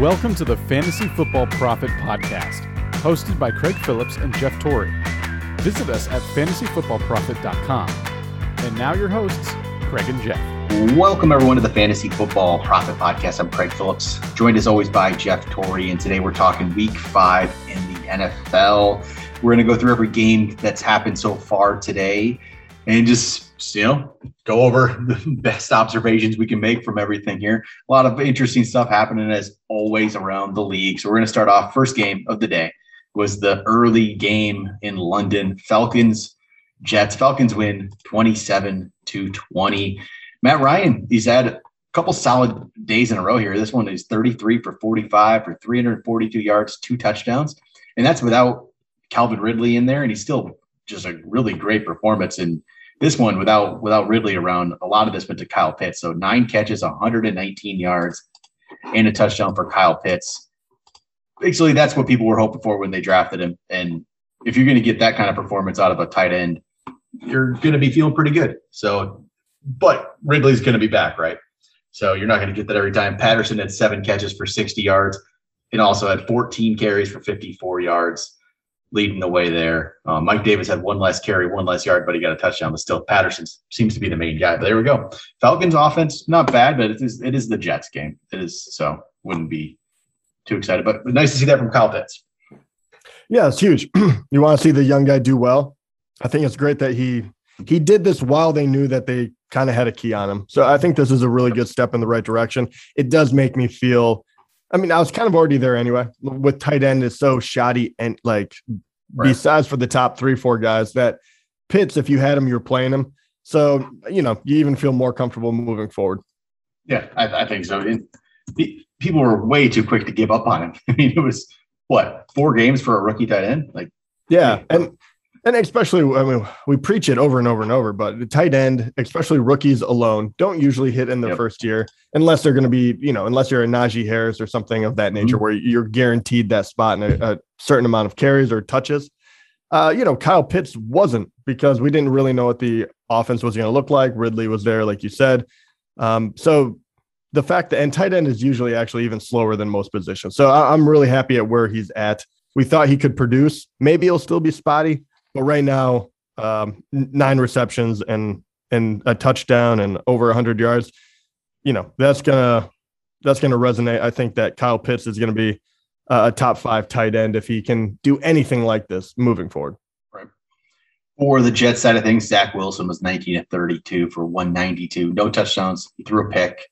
Welcome to the Fantasy Football Profit Podcast, hosted by Craig Phillips and Jeff Torrey. Visit us at fantasyfootballprofit.com. And now your hosts, Craig and Jeff. Welcome everyone to the Fantasy Football Profit Podcast. I'm Craig Phillips, joined as always by Jeff Torrey, and today we're talking Week Five in the NFL. We're going to go through every game that's happened so far today, and just you know go over the best observations we can make from everything here. A lot of interesting stuff happening as always around the league. So we're going to start off first game of the day was the early game in London. Falcons Jets. Falcons win 27 to 20. Matt Ryan, he's had a couple solid days in a row here. This one is 33 for 45 for 342 yards, two touchdowns. And that's without Calvin Ridley in there. And he's still just a really great performance. And this one without without Ridley around, a lot of this went to Kyle Pitts. So nine catches, 119 yards, and a touchdown for Kyle Pitts. Basically, that's what people were hoping for when they drafted him. And if you're going to get that kind of performance out of a tight end, you're going to be feeling pretty good. So, but Ridley's going to be back, right? So you're not going to get that every time. Patterson had seven catches for 60 yards and also had 14 carries for 54 yards leading the way there. Um, Mike Davis had one less carry, one less yard, but he got a touchdown. But still, Patterson seems to be the main guy. But there we go. Falcons offense, not bad, but it is it is the Jets game. It is so wouldn't be too excited. But, but nice to see that from Kyle Pitts. Yeah, it's huge. you want to see the young guy do well. I think it's great that he he did this while they knew that they kind of had a key on him. So I think this is a really good step in the right direction. It does make me feel I mean, I was kind of already there anyway. With tight end is so shoddy and like right. besides for the top three, four guys that Pitts, if you had him, you're playing him. So you know, you even feel more comfortable moving forward. Yeah, I, I think so. It, people were way too quick to give up on him. I mean, it was what four games for a rookie tight end, like yeah, and and especially, I mean, we preach it over and over and over, but the tight end, especially rookies alone, don't usually hit in the yep. first year unless they're going to be, you know, unless you're a Najee Harris or something of that nature, mm-hmm. where you're guaranteed that spot and a, a certain amount of carries or touches. Uh, you know, Kyle Pitts wasn't because we didn't really know what the offense was going to look like. Ridley was there, like you said. Um, so the fact that and tight end is usually actually even slower than most positions. So I, I'm really happy at where he's at. We thought he could produce. Maybe he'll still be spotty but right now, um, nine receptions and and a touchdown and over 100 yards. You know that's gonna that's gonna resonate. I think that Kyle Pitts is gonna be a top five tight end if he can do anything like this moving forward. Right. For the Jets side of things, Zach Wilson was 19 at 32 for 192, no touchdowns. He threw a pick.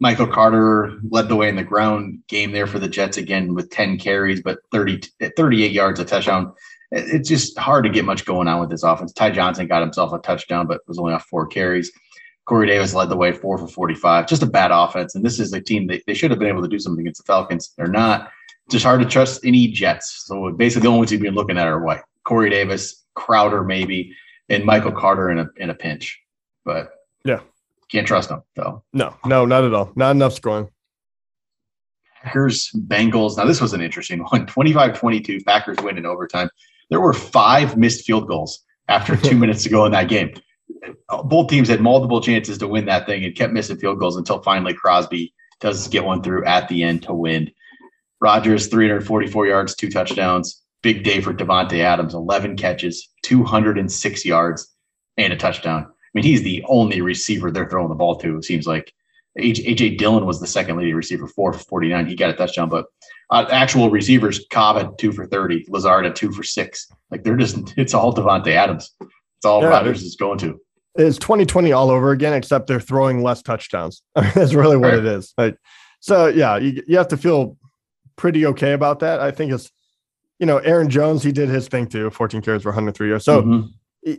Michael Carter led the way in the ground game there for the Jets again with 10 carries, but 30, 38 yards, a touchdown it's just hard to get much going on with this offense. Ty Johnson got himself a touchdown, but was only off four carries. Corey Davis led the way, four for 45. Just a bad offense. And this is a team that they should have been able to do something against the Falcons. They're not. Just hard to trust any Jets. So basically, the only ones you've been looking at are what? Corey Davis, Crowder, maybe, and Michael Carter in a in a pinch. But yeah, can't trust them though. No, no, not at all. Not enough scoring. Packers, Bengals. Now, this was an interesting one 25 22. Packers win in overtime. There were five missed field goals after two minutes to go in that game. Both teams had multiple chances to win that thing and kept missing field goals until finally Crosby does get one through at the end to win. Rodgers, 344 yards, two touchdowns. Big day for Davante Adams, 11 catches, 206 yards, and a touchdown. I mean, he's the only receiver they're throwing the ball to, it seems like. AJ Dillon was the second leading receiver, four for 49. He got a touchdown, but uh, actual receivers, Cobb had two for 30, Lazard had two for six. Like they're just, it's all Davante Adams. It's all yeah, Rodgers is going to. It's 2020 all over again, except they're throwing less touchdowns. That's really what right. it is. Like, so yeah, you, you have to feel pretty okay about that. I think it's, you know, Aaron Jones, he did his thing too, 14 carries for 103 yards. So, mm-hmm.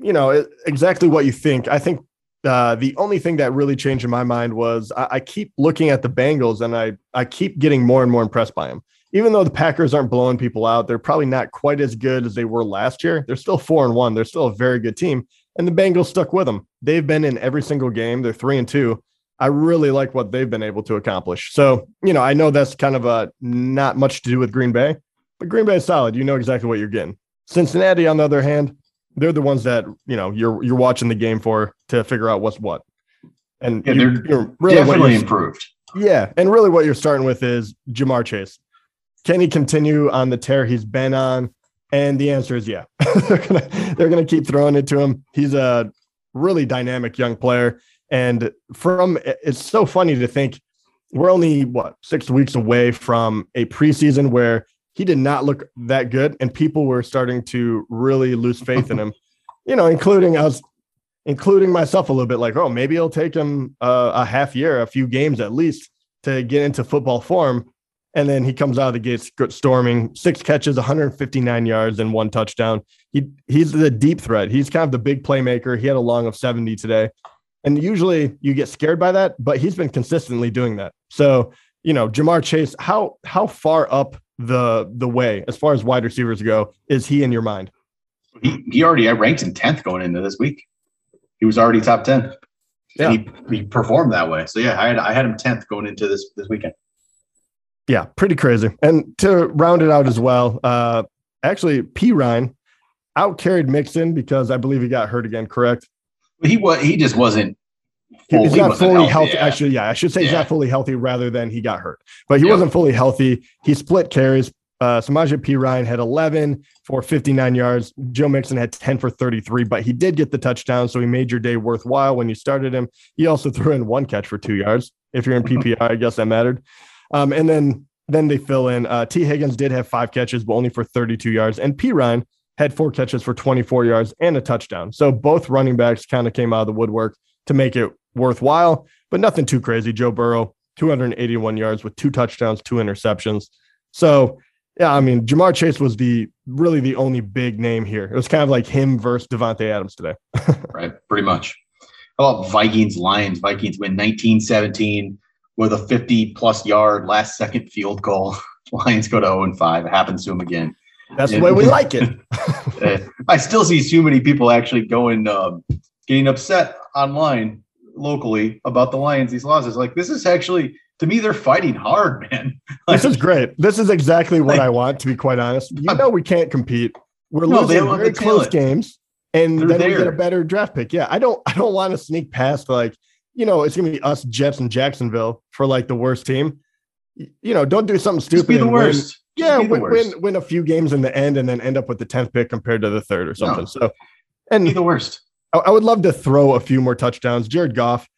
you know, exactly what you think. I think uh, the only thing that really changed in my mind was I, I, keep looking at the Bengals and I I keep getting more and more impressed by them. Even though the Packers aren't blowing people out, they're probably not quite as good as they were last year. They're still four and one. They're still a very good team, and the Bengals stuck with them. They've been in every single game. They're three and two. I really like what they've been able to accomplish. So you know, I know that's kind of a not much to do with Green Bay, but Green Bay is solid. You know exactly what you're getting. Cincinnati, on the other hand, they're the ones that you know you're you're watching the game for to figure out what's what. And yeah, you, they're really definitely improved. Yeah, and really, what you're starting with is Ja'Marr Chase. Can he continue on the tear he's been on? And the answer is yeah. they're gonna they're gonna keep throwing it to him. He's a really dynamic young player, and from it's so funny to think we're only what six weeks away from a preseason where he did not look that good, and people were starting to really lose faith in him. You know, including us, including myself a little bit. Like, oh, maybe it'll take him uh, a half year, a few games at least, to get into football form. And then he comes out of the gates storming, six catches, 159 yards, and one touchdown. He he's the deep threat. He's kind of the big playmaker. He had a long of 70 today. And usually you get scared by that, but he's been consistently doing that. So, you know, Ja'Marr Chase, how how far up the the way as far as wide receivers go is he in your mind? He, he already I ranked him 10th going into this week. He was already top 10. Yeah. He, he performed that way. So yeah, I had I had him 10th going into this this weekend. Yeah, pretty crazy. And to round it out as well, uh actually Perine out carried Mixon because I believe he got hurt again, correct? He was he just wasn't Full, he's not fully healthy. healthy. Yeah. I should, yeah, I should say yeah. he's not fully healthy rather than he got hurt, but he wasn't fully healthy. He split carries. Uh, Samaje Perine had 11 for 59 yards. Joe Mixon had 10 for 33, but he did get the touchdown. So he made your day worthwhile when you started him. He also threw in one catch for two yards. If you're in PPR, I guess that mattered. Um, and then, then they fill in. Uh, Tee Higgins did have five catches, but only for 32 yards. And Perine had four catches for 24 yards and a touchdown. So both running backs kind of came out of the woodwork to make it worthwhile, but nothing too crazy. Joe Burrow, 281 yards with two touchdowns, two interceptions. So, yeah, I mean, Ja'Marr Chase was the really the only big name here. It was kind of like him versus Davante Adams today. right, pretty much. How about Vikings Lions? Vikings win 19 17 with a 50 plus yard last second field goal. Lions go to 0 and 5. It happens to them again. That's and, the way we like it. I still see too many people actually going, um, getting upset online locally about the Lions these losses. Like this is actually to me they're fighting hard, man. Like, this is great. This is exactly what like, I want. To be quite honest, you know we can't compete. We're no, losing very close games, and they're then there. we get a better draft pick. Yeah, I don't. I don't want to sneak past like you know it's gonna be us Jets and Jacksonville for like the worst team. You know, don't do something stupid. Just be the worst. Win, yeah, win, win, win a few games in the end, and then end up with the tenth pick compared to the third or something. No. So, and be the worst. I, would love to throw a few more touchdowns. Jared Goff,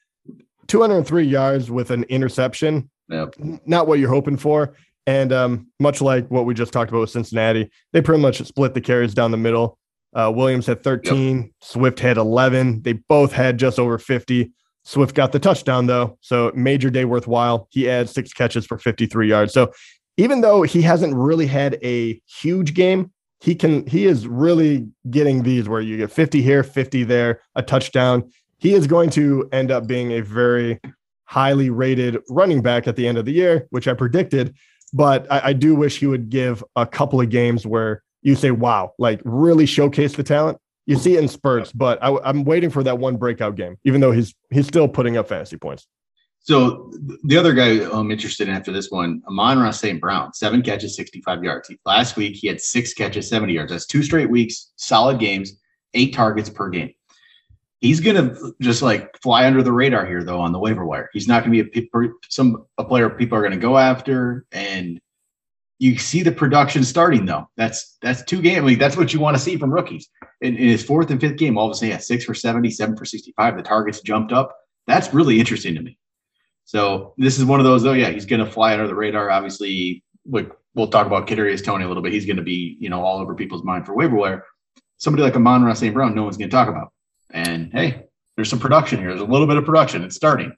203 yards with an interception. Yep. Not what you're hoping for. And um, much like what we just talked about with Cincinnati, they pretty much split the carries down the middle. Uh, Williams had 13, yep. Swift had 11. They both had just over 50. Swift got the touchdown though, so major day worthwhile. He had six catches for 53 yards. So even though he hasn't really had a huge game, he can he is really getting these where you get 50 here 50 there a touchdown he is going to end up being a very highly rated running back at the end of the year which i predicted but I, I do wish he would give a couple of games where you say wow like really showcase the talent you see it in spurts but I, i'm waiting for that one breakout game even though he's he's still putting up fantasy points so the other guy I'm interested in after this one, Amon-Ra St. Brown, seven catches, 65 yards. Last week he had six catches, 70 yards. That's two straight weeks, solid games, eight targets per game. He's gonna just like fly under the radar here, though, on the waiver wire. He's not gonna be a some a player people are gonna go after, and you see the production starting though. That's that's two games. Like, that's what you want to see from rookies. In, in his fourth and fifth game, all of a sudden, yeah, six for 70, seven for 65. The targets jumped up. That's really interesting to me. So this is one of those. though. yeah, he's going to fly under the radar. Obviously, like we'll talk about Kadarius Toney a little bit. He's going to be you know all over people's mind for waiver wire. Somebody like Amon-Ra St. Brown, no one's going to talk about. And hey, there's some production here. There's a little bit of production. It's starting.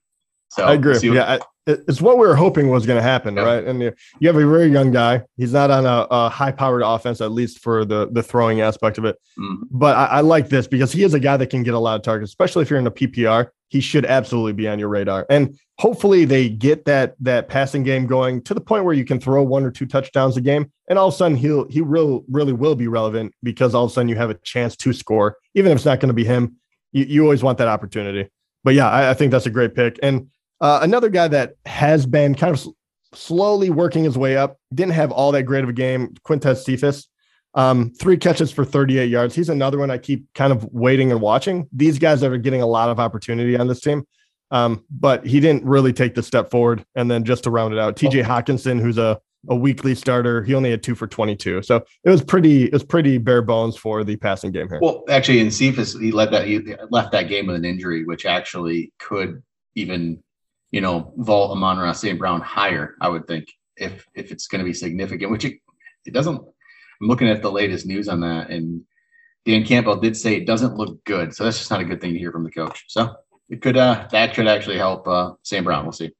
So I agree. What, yeah, it's what we were hoping was going to happen, yep. right? And you have a very young guy. He's not on a, a high-powered offense, at least for the the throwing aspect of it. Mm-hmm. But I, I, like this because he is a guy that can get a lot of targets, especially if you're in a PPR. He should absolutely be on your radar. And hopefully they get that that passing game going to the point where you can throw one or two touchdowns a game and all of a sudden he'll he will really will be relevant because all of a sudden you have a chance to score even if it's not going to be him you, you always want that opportunity. But yeah I, I think that's a great pick. And uh, another guy that has been kind of slowly working his way up didn't have all that great of a game quintez cephus um, three catches for 38 yards. He's another one i keep kind of waiting and watching. These guys that are getting a lot of opportunity on this team. Um, but he didn't really take the step forward. And then just to round it out, TJ Hockenson, who's a a weekly starter. He only had two for 22. So it was pretty, it was pretty bare bones for the passing game here. Well, actually, in Cephus, he led that, he left that game with an injury, which actually could even, you know, vault Amon-Ra St. Brown higher, I would think, if if it's going to be significant, which it, it doesn't. I'm looking at the latest news on that, and Dan Campbell did say it doesn't look good. So that's just not a good thing to hear from the coach. So it could, uh, that could actually help uh, St. Brown. We'll see.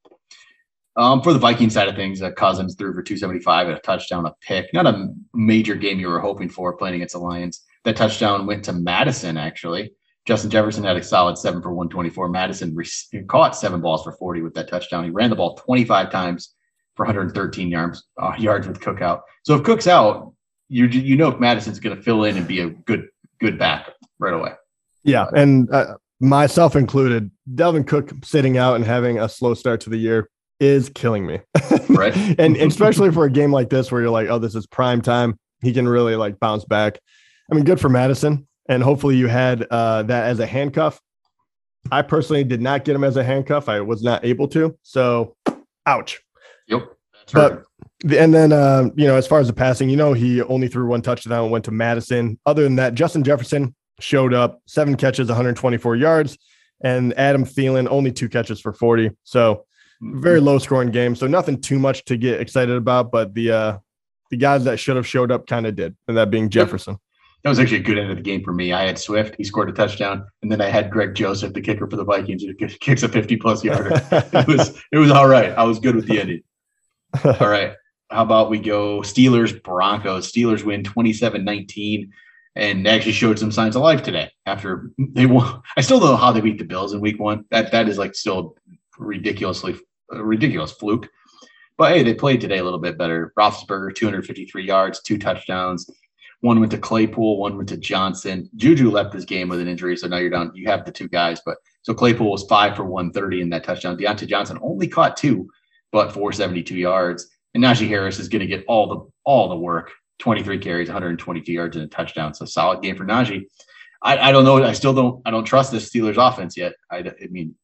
Um, for the Viking side of things, uh, Cousins threw for 275 and a touchdown, a pick. Not a major game you were hoping for playing against the Lions. That touchdown went to Mattison, actually. Justin Jefferson had a solid seven for 124. Mattison re- caught seven balls for 40 with that touchdown. He ran the ball 25 times for 113 yards, uh, yards with Cook out. So if Cook's out, you you know if Mattison's going to fill in and be a good good back right away. Yeah, and uh, myself included, Dalvin Cook sitting out and having a slow start to the year is killing me. right. and especially for a game like this where you're like, oh, this is prime time. He can really like bounce back. I mean, good for Mattison. And hopefully you had uh, that as a handcuff. I personally did not get him as a handcuff. I was not able to. So, ouch. Yep. but and then uh, you know, as far as the passing, you know, he only threw one touchdown and went to Mattison. Other than that, Justin Jefferson showed up, seven catches, 124 yards, and Adam Thielen only two catches for 40. So very low scoring game. So nothing too much to get excited about, but the uh the guys that should have showed up kind of did, and that being Jefferson. That was actually a good end of the game for me. I had Swift, he scored a touchdown, and then I had Greg Joseph, the kicker for the Vikings, who kicks a 50 plus yarder. it was it was all right. I was good with the ending. All right. How about we go Steelers Broncos? Steelers win 27-19 and actually showed some signs of life today after they won. I still don't know how they beat the Bills in week one. That that is like still ridiculously ridiculous fluke. But hey, they played today a little bit better. Roethlisberger, 253 yards, two touchdowns. One went to Claypool, one went to Johnson. Juju left this game with an injury, so now you're down. You have the two guys, but so Claypool was five for 130 in that touchdown. Diontae Johnson only caught two, but 472 yards. And Najee Harris is going to get all the all the work. 23 carries, 122 yards, and a touchdown. So solid game for Najee. I, I don't know. I still don't. I don't trust this Steelers offense yet. I, I mean,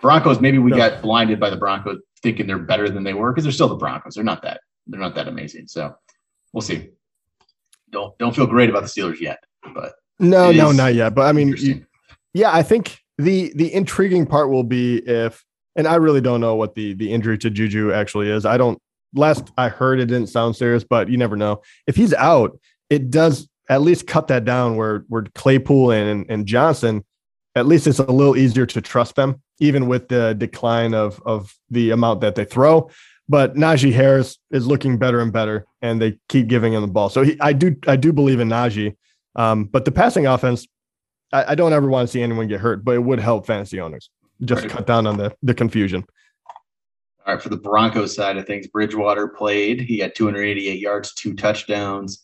Broncos, maybe we no. got blinded by the Broncos thinking they're better than they were because they're still the Broncos. They're not that. They're not that amazing. So we'll see. Don't don't feel great about the Steelers yet, but no, no, not yet. But I mean, you, yeah, I think the the intriguing part will be if, and I really don't know what the the injury to Juju actually is. I don't. Last I heard, it didn't sound serious, but you never know. If he's out, it does at least cut that down where where Claypool and and Johnson at least it's a little easier to trust them, even with the decline of of the amount that they throw. But Najee Harris is looking better and better, and they keep giving him the ball. So he, I do I do believe in Najee. Um, but the passing offense, I, I, don't ever want to see anyone get hurt, but it would help fantasy owners just right. cut down on the the confusion. All right, for the Broncos side of things, Bridgewater played. He had 288 yards, two touchdowns.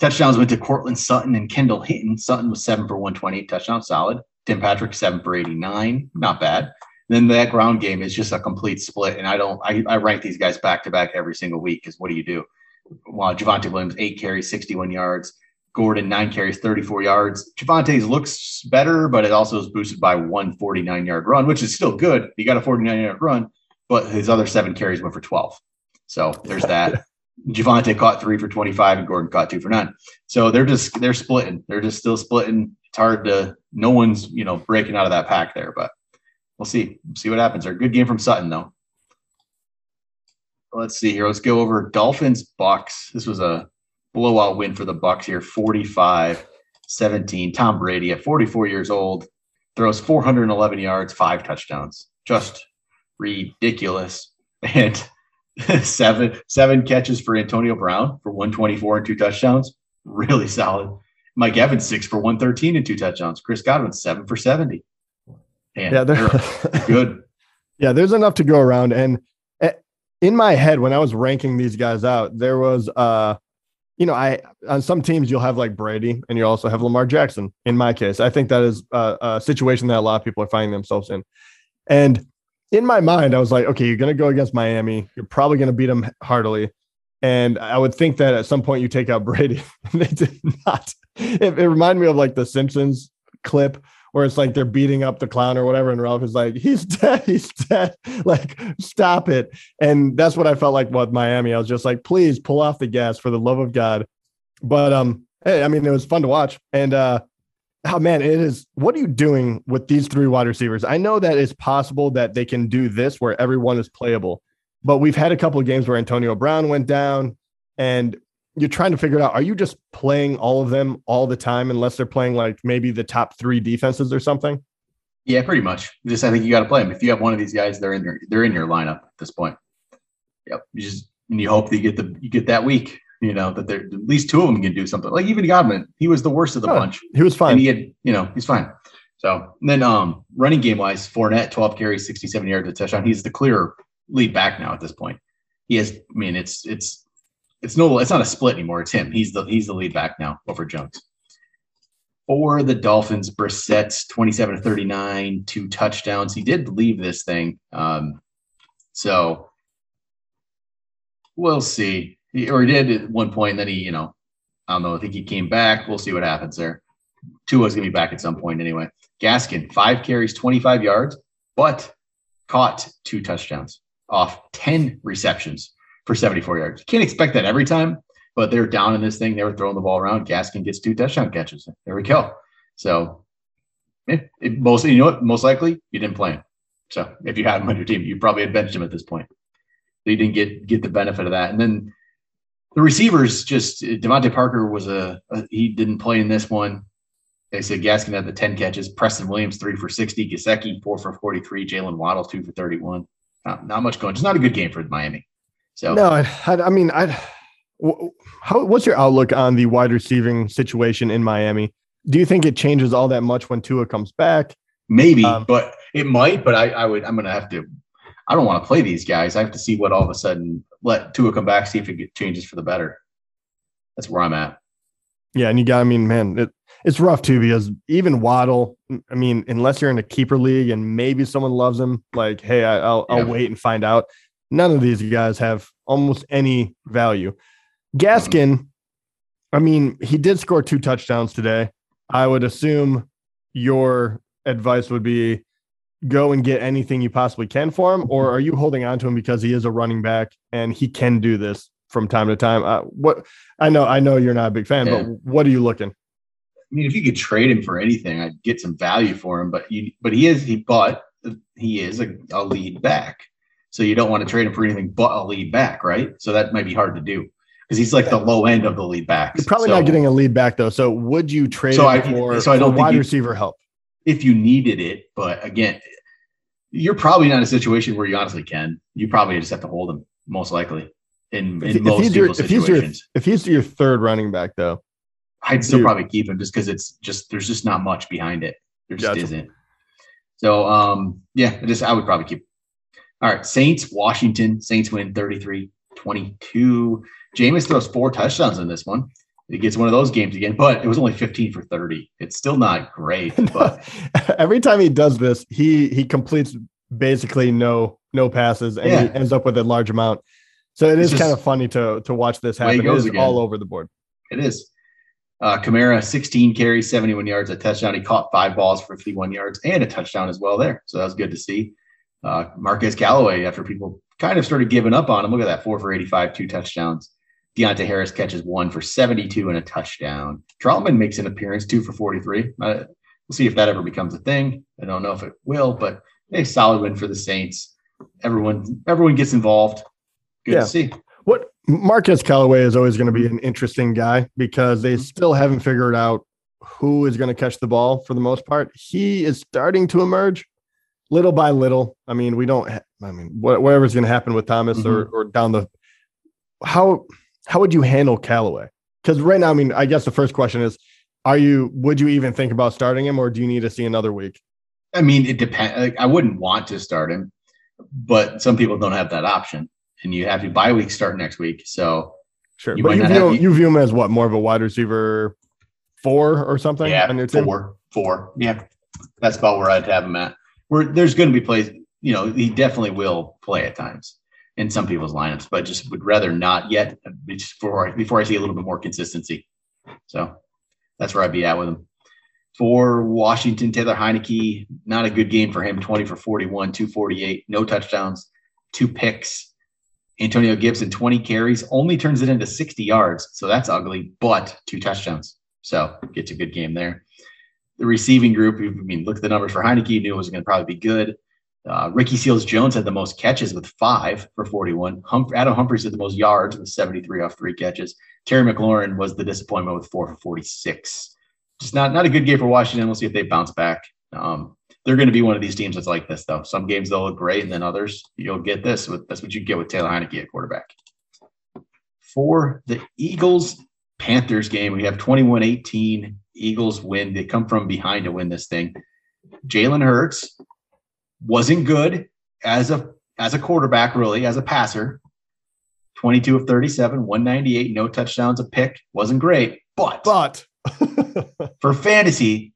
Touchdowns went to Courtland Sutton and Kendall Hinton. Sutton was seven for 120, touchdown solid. Tim Patrick seven for 89, not bad. Then that ground game is just a complete split. And I don't, I, I rank these guys back to back every single week because what do you do? Well, Javonte Williams, eight carries, 61 yards. Gordon, nine carries, 34 yards. Javonte's looks better, but it also is boosted by one 49 yard run, which is still good. He got a 49 yard run, but his other seven carries went for 12. So there's that. Javonte caught three for 25 and Gordon caught two for nine. So they're just they're splitting. They're just still splitting. It's hard to no one's, you know, breaking out of that pack there, but we'll see. We'll see what happens. A good game from Sutton though. Let's see here. Let's go over Dolphins Bucks. This was a blowout win for the Bucks here, 45 17. Tom Brady at 44 years old throws 411 yards, five touchdowns. Just ridiculous. And seven seven catches for Antonio Brown for 124 and two touchdowns. Really solid. Mike Evans six for 113 and two touchdowns. Chris Godwin seven for 70. Man, yeah, they're good. Yeah, there's enough to go around. And eh, in my head, when I was ranking these guys out, there was uh you know, I on some teams you'll have like Brady and you also have Lamar Jackson. In my case, I think that is a, a situation that a lot of people are finding themselves in. And in my mind, I was like, okay, you're going to go against Miami. You're probably going to beat them heartily. And I would think that at some point you take out Brady. they did not. It, it reminded me of like the Simpsons clip where it's like they're beating up the clown or whatever, and Ralph is like, "He's dead, he's dead." Like, stop it. And that's what I felt like with Miami. I was just like, "Please pull off the gas for the love of God." But um, hey, I mean, it was fun to watch, and uh, oh man, it is. What are you doing with these three wide receivers? I know that it's possible that they can do this where everyone is playable, but we've had a couple of games where Antonio Brown went down, and you're trying to figure it out. Are you just playing all of them all the time, unless they're playing like maybe the top three defenses or something? Yeah, pretty much. Just I think you got to play them. If you have one of these guys, they're in your they're in your lineup at this point. Yep. You just and you hope that you get the you get that week. You know that there at least two of them can do something. Like even Godwin, he was the worst of the oh, bunch. He was fine. And he had you know he's fine. So then um running game wise, Fournette, 12 carries, 67 yards, a touchdown. He's the clear lead back now at this point. He has. I mean, it's it's it's no, it's not a split anymore. It's him. He's the he's the lead back now over Jones. For the Dolphins, Brissett's 27 to 39, two touchdowns. He did leave this thing. Um, so we'll see. He, or he did at one point, and then he, you know, I don't know. I think he came back. We'll see what happens there. Tua's gonna be back at some point anyway. Gaskin, five carries, 25 yards, but caught two touchdowns off 10 receptions for 74 yards. You can't expect that every time, but they're down in this thing. They were throwing the ball around. Gaskin gets two touchdown catches. There we go. So it, it most you know what? Most likely you didn't play him. So if you had him on your team, you probably had benched him at this point. So you didn't get get the benefit of that. And then the receivers just DeVante Parker was a, a he didn't play in this one. They said Gaskin had the 10 catches, Preston Williams three for 60, Gesicki four for 43, Jaylen Waddle two for 31. Not, not much going. Just not a good game for Miami. So no, I, I mean, I how what's your outlook on the wide receiving situation in Miami? Do you think it changes all that much when Tua comes back? Maybe, um, but it might. But I, I would. I'm going to have to. I don't want to play these guys. I have to see what all of a sudden let Tua come back, see if it changes for the better. That's where I'm at. Yeah, and you got. I mean, man, it, it's rough too because even Waddle. I mean, unless you're in a keeper league and maybe someone loves him, like, hey, I, will I'll wait and find out none of these guys have almost any value. Gaskin, I mean, he did score two touchdowns today. I would assume your advice would be go and get anything you possibly can for him, or are you holding on to him because he is a running back and he can do this from time to time? Uh, what I know, I know you're not a big fan, yeah. but what are you looking? I mean, if you could trade him for anything, I'd get some value for him. But you, but he is he, but he is a, a lead back. So you don't want to trade him for anything but a lead back, right? So that might be hard to do because he's like the low end of the lead back. You're probably so, not getting a lead back though. So would you trade so I, for, so I don't wide receiver help? If you needed it, but again, you're probably not in a situation where you honestly can. You probably just have to hold him, most likely. In, in if, most if your, if he's, your, if he's your third running back though, I'd still probably keep him just because it's just there's just not much behind it. There just gotcha. isn't. So um yeah, I just I would probably keep all right, Saints, Washington. Saints win 33 22. Jameis throws four touchdowns in this one. He gets one of those games again, but it was only 15 for 30. It's still not great. But every time he does this, he he completes basically no no passes and yeah. he ends up with a large amount. So it is just, kind of funny to to watch this happen. It is again. all over the board. It is. Uh, Kamara, 16 carries, 71 yards, a touchdown. He caught five balls for 51 yards and a touchdown as well there. So that was good to see. Uh, Marquez Callaway, after people kind of started giving up on him, look at that four for 85, two touchdowns. Deonte Harris catches one for 72 and a touchdown. Trautman makes an appearance, two for 43. Uh, we'll see if that ever becomes a thing. I don't know if it will, but a solid win for the Saints. Everyone, everyone gets involved. Good yeah. to see. What Marquez Callaway is always going to be an interesting guy because they still haven't figured out who is going to catch the ball for the most part. He is starting to emerge, little by little. I mean, we don't. I mean, whatever's going to happen with Thomas mm-hmm. or or down the how how would you handle Callaway? Because right now, I mean, I guess the first question is, are you would you even think about starting him, or do you need to see another week? I mean, it depends. Like, I wouldn't want to start him, but some people don't have that option, and you have to bye week start next week. So sure, you but you view, have, you view him as what more of a wide receiver four or something? Yeah, four, four. Yeah, that's about where I'd have him at where there's going to be plays. You know, he definitely will play at times in some people's lineups, but just would rather not yet before before I see a little bit more consistency. So that's where I'd be at with him. For Washington, Taylor Heinicke, not a good game for him 20 for 41, 248, no touchdowns, two picks. Antonio Gibson, 20 carries, only turns it into 60 yards. So that's ugly, but two touchdowns. So gets a good game there. The receiving group, I mean, look at the numbers for Heinicke, knew it was going to probably be good. Uh, Ricky Seals Jones had the most catches with five for 41. Hum- Adam Humphries had the most yards with 73 off three catches. Terry McLaurin was the disappointment with four for 46. Just not, not a good game for Washington. We'll see if they bounce back. Um, they're going to be one of these teams that's like this, though. Some games they'll look great, and then others you'll get this. That's what you get with Taylor Heinicke at quarterback. For the Eagles Panthers game, we have 21 18. Eagles win. They come from behind to win this thing. Jalen Hurts wasn't good as a as a quarterback, really, as a passer. 22 of 37, 198, no touchdowns, a pick. Wasn't great, but but for fantasy,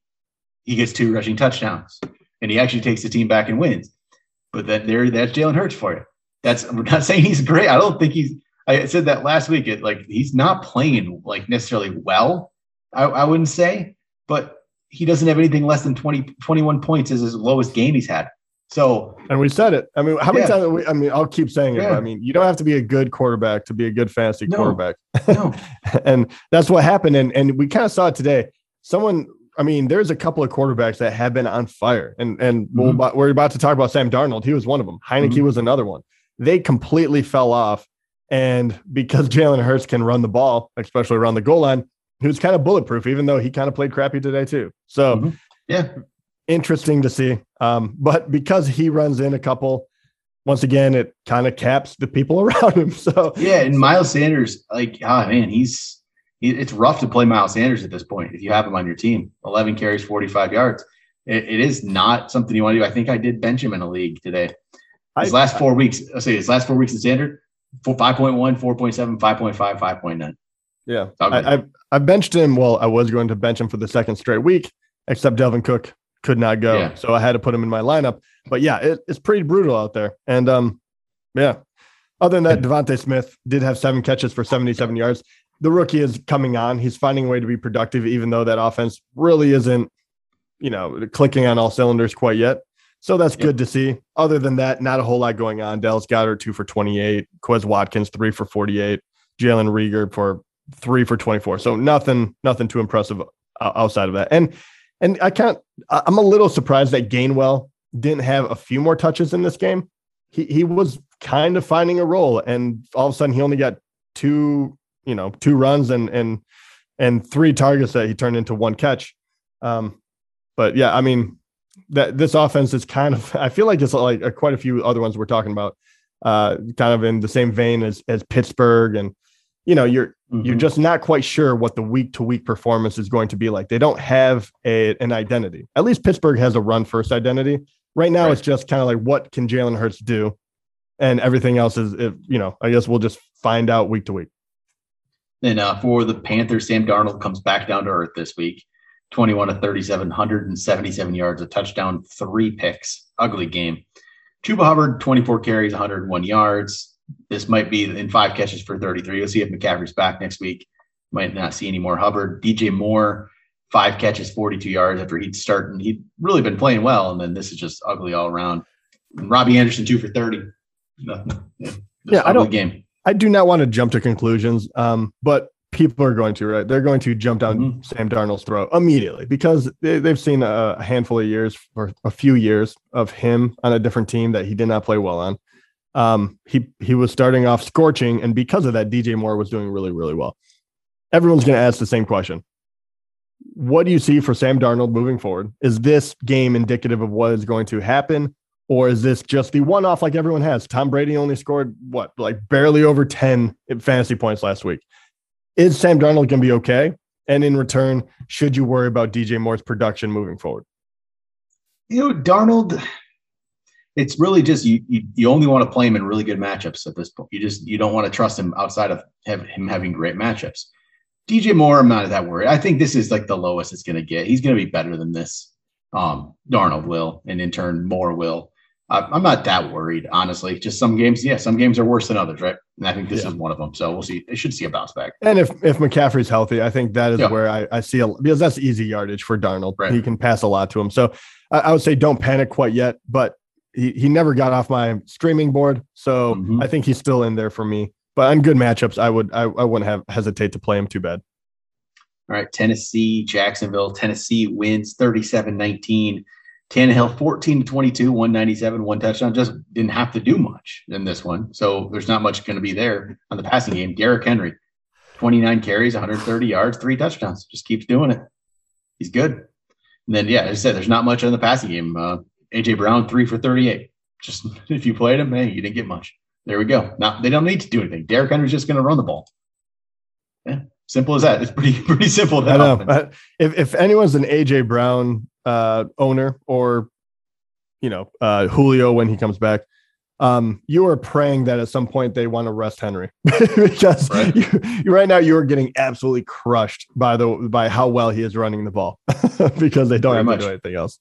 he gets two rushing touchdowns and he actually takes the team back and wins. But that there, that's Jalen Hurts for you. That's we're not saying he's great. I don't think he's. I said that last week. It like he's not playing like necessarily well. I, I wouldn't say, but he doesn't have anything less than 20, 21 points as his lowest game he's had. So, and we said it. I mean, how many yeah. times? We, I mean, I'll keep saying it. Yeah. I mean, you don't have to be a good quarterback to be a good fantasy no. quarterback. No. and that's what happened. And and we kind of saw it today. Someone, I mean, there's a couple of quarterbacks that have been on fire, and and mm-hmm. we we're about to talk about Sam Darnold. He was one of them. Heinicke mm-hmm. was another one. They completely fell off, and because Jalen Hurts can run the ball, especially around the goal line, he was kind of bulletproof, even though he kind of played crappy today too. So, mm-hmm. yeah, interesting to see. Um, but because he runs in a couple, once again, it kind of caps the people around him. So yeah, and Miles Sanders, like, oh man, he's it's rough to play Miles Sanders at this point if you have him on your team. Eleven carries, forty-five yards. it, it is not something you want to do. I think I did bench him in a league today. His I, last four I, weeks, I'll say his last four weeks in standard, 5.1, 4.7, 5.5, 5.9. Yeah. I, I've, I benched him. Well, I was going to bench him for the second straight week, except Dalvin Cook could not go. Yeah. So I had to put him in my lineup. But yeah, it, it's pretty brutal out there. And um, yeah. Other than that, DeVonta Smith did have seven catches for 77 yards. The rookie is coming on. He's finding a way to be productive, even though that offense really isn't, you know, clicking on all cylinders quite yet. So that's good to see. Other than that, not a whole lot going on. Dallas Goedert, two for 28. Quez Watkins, three for 48. Jalen Reagor for three for 24. So nothing, nothing too impressive outside of that. And and I can't, I'm a little surprised that Gainwell didn't have a few more touches in this game. He, he was kind of finding a role, and all of a sudden he only got two, you know, two runs and, and, and three targets that he turned into one catch. Um, but yeah, I mean, that this offense is kind of, I feel like it's like quite a few other ones we're talking about, uh, kind of in the same vein as, as Pittsburgh and, you know you're mm-hmm. you're just not quite sure what the week to week performance is going to be like. They don't have a an identity. At least pittsburgh has a run first identity. Right now right. it's just kind of like what can jalen hurts do? And everything else is if, you know i guess we'll just find out week to week and uh, for the panthers sam darnold comes back down to earth this week. 21 to 37 177 yards a touchdown three picks. Ugly game. Chuba Hubbard, 24 carries, 101 yards this might be in five catches for 33. You'll see if McCaffrey's back next week. Might not see any more Hubbard. DJ Moore, five catches, 42 yards after he'd started. He'd really been playing well. And then this is just ugly all around. And Robbie Anderson, two for 30. yeah, yeah I don't game. I do not want to jump to conclusions. Um, but people are going to, right? They're going to jump down mm-hmm. Sam Darnold's throat immediately because they, have seen a handful of years or a few years of him on a different team that he did not play well on um, he he was starting off scorching, and because of that, DJ Moore was doing really really well. Everyone's going to ask the same question: What do you see for Sam Darnold moving forward? Is this game indicative of what is going to happen, or is this just the one off like everyone has? Tom Brady only scored what like barely over ten fantasy points last week. Is Sam Darnold going to be okay? And in return, should you worry about DJ Moore's production moving forward? You know, Darnold it's really just you, you, you only want to play him in really good matchups at this point. You just you don't want to trust him outside of have, him having great matchups. DJ Moore, I'm not that worried. I think this is like the lowest it's going to get. He's going to be better than this. Um, Darnold will, and in turn, Moore will. I'm not that worried, honestly. Just some games, yeah, some games are worse than others, right? And I think this yeah. is one of them. So we'll see. They should see a bounce back. And if if McCaffrey's healthy, I think that is yeah. where I, I see a because that's easy yardage for Darnold. Right. He can pass a lot to him. So I, I, would say don't panic quite yet, but he, he never got off my streaming board. So mm-hmm. I think he's still in there for me. But on good matchups, I would I, I wouldn't have hesitate to play him too bad. All right, Tennessee, Jacksonville. Tennessee wins 37 19. Tannehill 14 to 22, 197, one touchdown. Just didn't have to do much in this one. So there's not much going to be there on the passing game. Derrick Henry, 29 carries, 130 yards, three touchdowns. Just keeps doing it. He's good. And then, yeah, as I said, there's not much on the passing game. Uh, AJ Brown, three for 38. Just if you played him, hey, you didn't get much. There we go. Now they don't need to do anything. Derrick Henry's just going to run the ball. Yeah, simple as that. It's pretty pretty simple. I know. if if anyone's an AJ Brown uh, owner or you know uh, Julio when he comes back, um, you are praying that at some point they want to rest Henry because right. You, you, right now you are getting absolutely crushed by the by how well he is running the ball because they don't Very have much. to do anything else.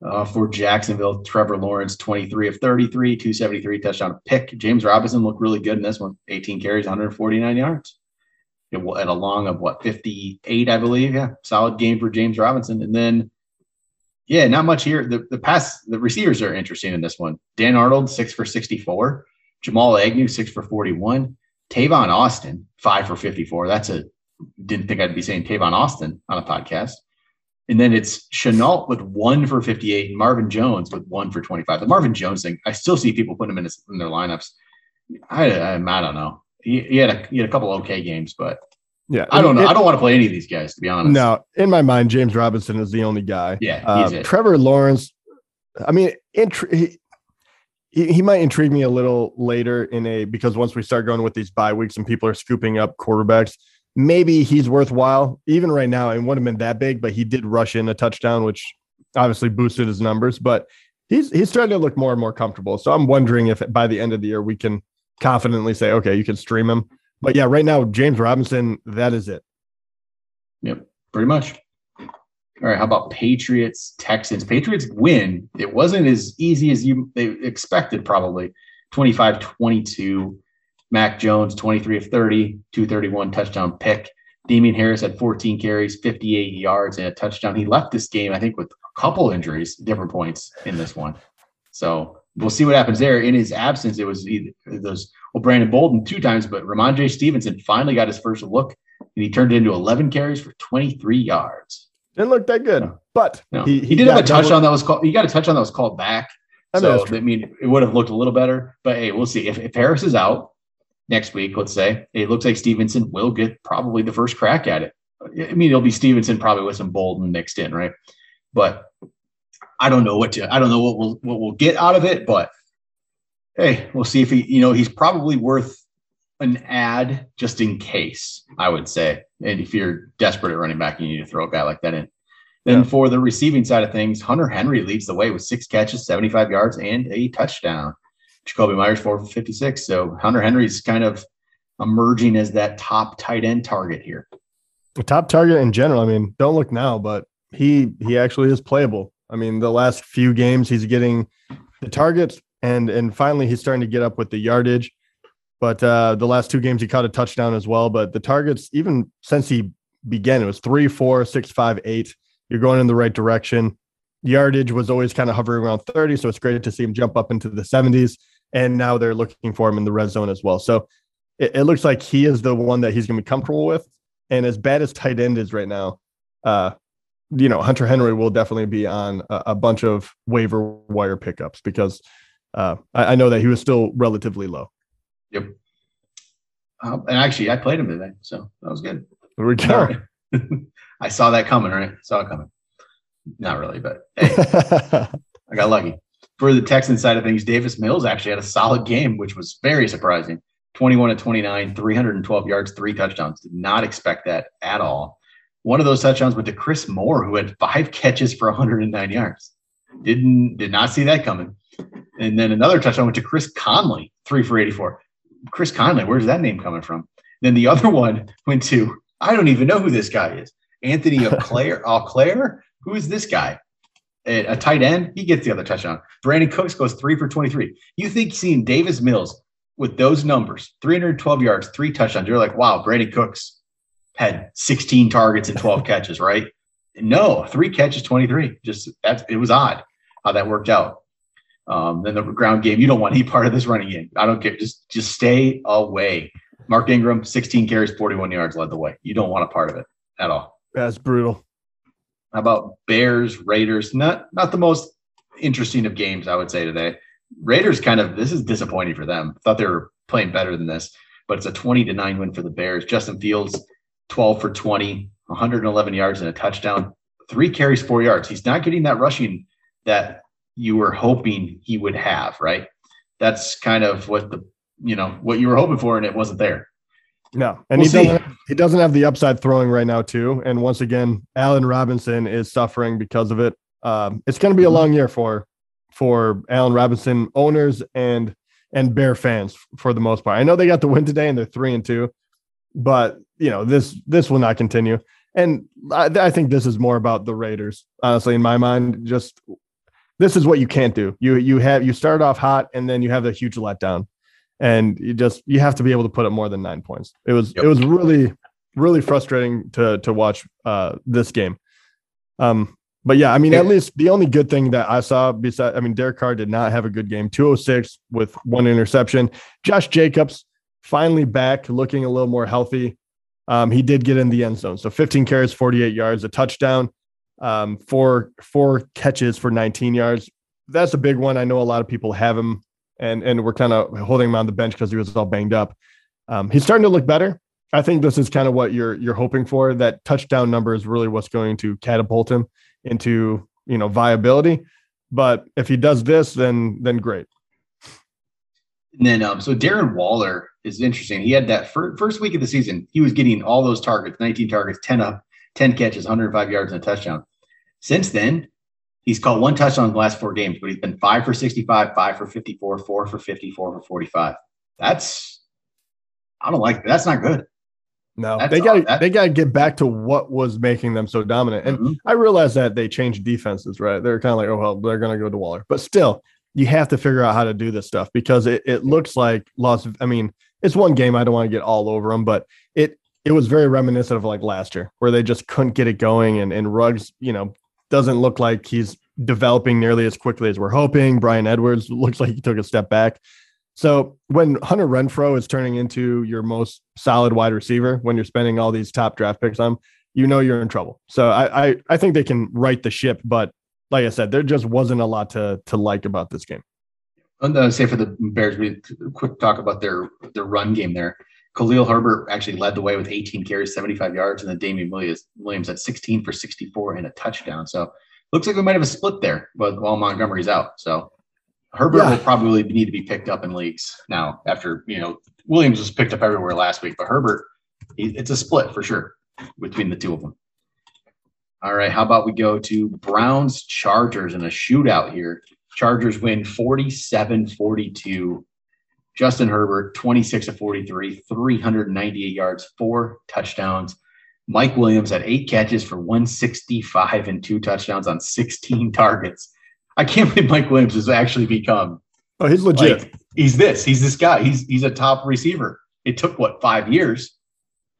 Uh, for Jacksonville, Trevor Lawrence, 23 of 33, 273 touchdown pick. James Robinson looked really good in this one, 18 carries, 149 yards It, at a long of what 58, I believe. Yeah, solid game for James Robinson. And then, yeah, not much here. The the pass, the receivers are interesting in this one. Dan Arnold, six for 64. Jamal Agnew, six for 41. Tavon Austin, five for 54. That's a didn't think I'd be saying Tavon Austin on a podcast. And then it's Shenault with one for 58 and Marvin Jones with one for 25. The Marvin Jones thing, I still see people putting him in, his, in their lineups. I, I, I don't know he, he, had a he had a couple okay games, but yeah, I don't know. It, I don't want to play any of these guys to be honest. No, in my mind, James Robinson is the only guy. Yeah, uh, Trevor Lawrence. I mean, intri- he, he, he might intrigue me a little later in a because once we start going with these bye weeks and people are scooping up quarterbacks, maybe he's worthwhile. Even right now, it wouldn't have been that big, but he did rush in a touchdown, which obviously boosted his numbers. But he's he's starting to look more and more comfortable. So I'm wondering if by the end of the year we can confidently say, okay, you can stream him. But yeah, right now, James Robinson, that is it. Yep, pretty much. All right, how about Patriots, Texans? Patriots win. It wasn't as easy as you they expected, probably 25 22. Mac Jones, 23 of 30, 231 touchdown pick. Damien Harris had 14 carries, 58 yards, and a touchdown. He left this game, I think, with a couple injuries, different points in this one. So we'll see what happens there. In his absence, it was either those well, Brandon Bolden two times, but Rhamondre Stevenson finally got his first look, and he turned it into 11 carries for 23 yards. Didn't look that good, but no. he, he, he, did have a touchdown that was called. He got a touchdown that was called back. I so I mean, it would have looked a little better. But hey, we'll see. If, if Harris is out next week, let's say it looks like Stevenson will get probably the first crack at it. I mean, it'll be Stevenson probably with some Bolden mixed in, right? But I don't know what to. I don't know what we'll what we'll get out of it, but hey, we'll see if he. You know, he's probably worth an ad just in case. I would say, and if you're desperate at running back, you need to throw a guy like that in. Then yeah. for the receiving side of things, Hunter Henry leads the way with six catches, 75 yards, and a touchdown. Jakobi Meyers four for 56. So Hunter Henry's kind of emerging as that top tight end target here. The top target in general. I mean, don't look now, but he he actually is playable. I mean, the last few games he's getting the targets and and finally he's starting to get up with the yardage. But uh, the last two games he caught a touchdown as well. But the targets, even since he began, it was three, four, six, five, eight. You're going in the right direction. Yardage was always kind of hovering around 30, so it's great to see him jump up into the 70s. And now they're looking for him in the red zone as well. So it, it looks like he is the one that he's going to be comfortable with. And as bad as tight end is right now, uh, you know, Hunter Henry will definitely be on a, a bunch of waiver wire pickups because uh, I, I, know that he was still relatively low. Yep. Um, and actually, I played him today, so that was good. There we go. I saw that coming, right? Saw it coming. Not really, but hey, I got lucky. For the Texan side of things, Davis Mills actually had a solid game, which was very surprising. 21 to 29, 312 yards, three touchdowns. Did not expect that at all. One of those touchdowns went to Chris Moore, who had five catches for 109 yards. Didn't did not see that coming. And then another touchdown went to Chris Conley, three for 84. Chris Conley, where's that name coming from? Then the other one went to I don't even know who this guy is. Anthony Auclair. Auclair? Who is this guy? a tight end, he gets the other touchdown. Brandin Cooks goes three for 23. You think seeing Davis Mills with those numbers, 312 yards, three touchdowns, you're like, wow, Brandin Cooks had 16 targets and 12 catches, right? No, three catches, 23. Just that's it was odd how that worked out. Um, then the ground game, you don't want any part of this running game. I don't care. Just just stay away. Mark Ingram, 16 carries, 41 yards, led the way. You don't want a part of it at all. That's brutal. How about Bears, Raiders? Not not the most interesting of games, I would say today. Raiders kind of this is disappointing for them. Thought they were playing better than this, but it's a 20 to 9 win for the Bears. Justin Fields, 12 for 20, 111 yards and a touchdown, three carries, four yards. He's not getting that rushing that you were hoping he would have, right? That's kind of what the you know what you were hoping for, and it wasn't there. No, and we'll he doesn't. He doesn't have the upside throwing right now too. And once again, Allen Robinson is suffering because of it. Um, it's going to be a mm-hmm. long year for for Allen Robinson owners and and Bear fans for the most part. I know they got the win today and they're three and two, but you know this this will not continue. And I, I think this is more about the Raiders, honestly, in my mind. Just this is what you can't do. You you have you start off hot and then you have a huge letdown and you just you have to be able to put up more than nine points. It was yep. it was really really frustrating to to watch uh, this game. Um, but yeah, I mean, at least the only good thing that I saw besides, I mean, Derek Carr did not have a good game. 206 with one interception. Josh Jacobs finally back, looking a little more healthy. Um, he did get in the end zone, so 15 carries, 48 yards, a touchdown, um, four four catches for 19 yards. That's a big one. I know a lot of people have him and and we're kind of holding him on the bench because he was all banged up. Um, he's starting to look better. I think this is kind of what you're you're hoping for. That touchdown number is really what's going to catapult him into you know viability. But if he does this, then then great. And then um, so Darren Waller is interesting. He had that fir- first week of the season. He was getting all those targets, 19 targets, 10 up, 10 catches, 105 yards and a touchdown. Since then, He's caught one touchdown in the last four games, but he's been five for 65, five for 54, four for 54 for 45. That's, I don't like that. That's not good. No, That's they got they got to get back to what was making them so dominant. And mm-hmm. I realize that they changed defenses, right? They're kind of like, oh well, they're going to go to Waller, but still, you have to figure out how to do this stuff because it, it looks like loss. I mean, it's one game. I don't want to get all over them, but it it was very reminiscent of like last year where they just couldn't get it going and and Ruggs, you know, doesn't look like he's developing nearly as quickly as we're hoping. Bryan Edwards looks like he took a step back. So when Hunter Renfrow is turning into your most solid wide receiver, when you're spending all these top draft picks on, you know you're in trouble. So I, I, I think they can right the ship, but like I said, there just wasn't a lot to to like about this game. And uh, say for the Bears, we quick talk about their their run game there. Khalil Herbert actually led the way with 18 carries, 75 yards, and then Damien Williams Williams at 16 for 64 and a touchdown. So looks like we might have a split there, but while Montgomery's out. So Herbert yeah. will probably need to be picked up in leagues now after, you know, Williams was picked up everywhere last week, but Herbert, it's a split for sure between the two of them. All right. How about we go to Browns Chargers in a shootout here? Chargers win 47 42. Justin Herbert, 26 of 43, 398 yards, four touchdowns. Mike Williams had eight catches for 165 and two touchdowns on 16 targets. I can't believe Mike Williams has actually become. Oh, he's legit. Like, he's this. He's this guy. He's he's a top receiver. It took what five years,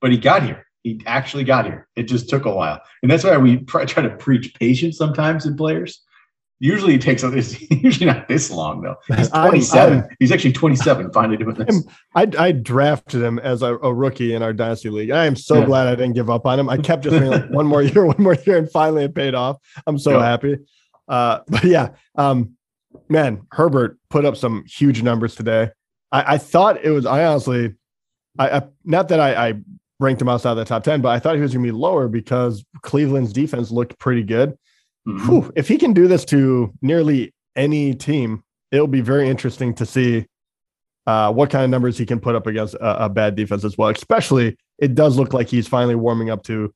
but he got here. He actually got here. It just took a while, and that's why we try, try to preach patience sometimes in players Usually it takes it's usually not this long though. He's 27. I'm, I'm, He's actually 27 finally doing this. I, I drafted him as a, a, rookie in our dynasty league. I am so yeah. glad I didn't give up on him. I kept just being like one more year, one more year, and finally it paid off. I'm so yeah. happy. Uh, but yeah, um, man, Herbert put up some huge numbers today. I, I thought it was. I honestly, I, not that I, I ranked him outside of the top 10, but I thought he was going to be lower because Cleveland's defense looked pretty good. Mm-hmm. Whew, if he can do this to nearly any team, it'll be very interesting to see uh, what kind of numbers he can put up against a, a, bad defense as well. Especially, it does look like he's finally warming up to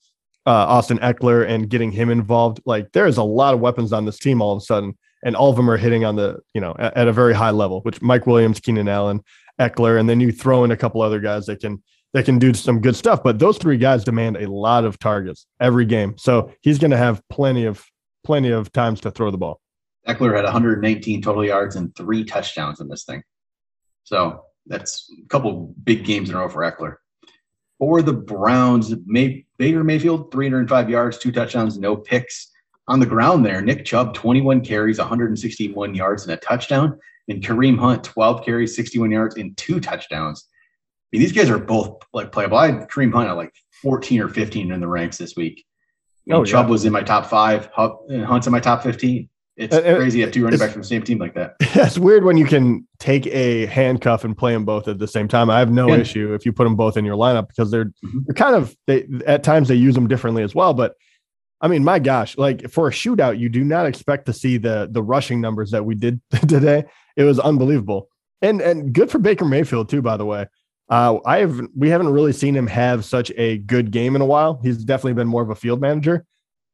uh, Austin Ekeler and getting him involved. Like there is a lot of weapons on this team all of a sudden, and all of them are hitting on the you know at, at a very high level. Which Mike Williams, Keenan Allen, Ekeler, and then you throw in a couple other guys that can that can do some good stuff. But those three guys demand a lot of targets every game, so he's going to have plenty of plenty of times to throw the ball. Ekeler had 119 total yards and three touchdowns in this thing. So that's a couple big games in a row for Ekeler. For the Browns, May, Baker Mayfield, 305 yards, two touchdowns, no picks. On the ground there, Nick Chubb, 21 carries, 161 yards, and a touchdown. And Kareem Hunt, 12 carries, 61 yards, and two touchdowns. I mean, these guys are both like playable. I had Kareem Hunt at like 14 or 15 in the ranks this week. Oh, Chubb was in my top five, uh, Hunt's in my top 15. It's and, crazy to have two running backs from the same team like that. It's weird when you can take a handcuff and play them both at the same time. I have no yeah. issue if you put them both in your lineup because they're mm-hmm. they're kind of they at times they use them differently as well. But I mean, my gosh, like for a shootout, you do not expect to see the the rushing numbers that we did today. It was unbelievable, and and good for Baker Mayfield too. By the way, uh, I have we haven't really seen him have such a good game in a while. He's definitely been more of a field manager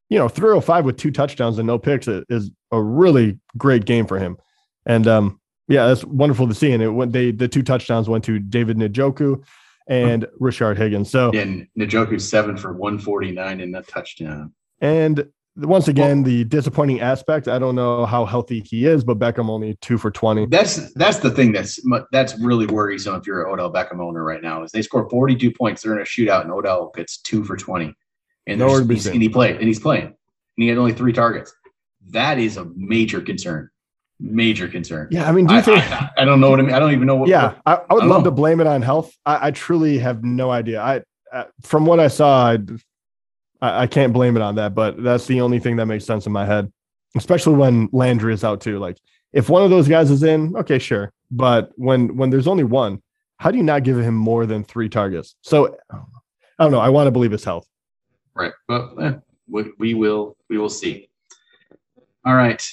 you know, 305 with two touchdowns and no picks is a really great game for him. And um, yeah, that's wonderful to see. And it went they the two touchdowns went to David Njoku and Rashard Higgins. So and Njoku seven for 149 in that touchdown. And once again, well, the disappointing aspect. I don't know how healthy he is, but Beckham only two for 20. That's that's the thing that's that's really worrisome if you're an Odell Beckham owner right now. Is they score 42 points, they're in a shootout, and Odell gets two for 20 and, and he played and he's playing and he had only three targets. That is a major concern. Major concern. Yeah, I mean, do you I, think? I, I, don't know what I mean. I don't even know what. Yeah, I, I, would love know. to blame it on health. I, truly have no idea. I, uh, from what I saw, I, I can't blame it on that. But that's the only thing that makes sense in my head, especially when Landry is out too. Like, if one of those guys is in, okay, sure. But when when there's only one, how do you not give him more than three targets? So I don't know. I want to believe his health. Right. But eh, we, we will we will see. All right.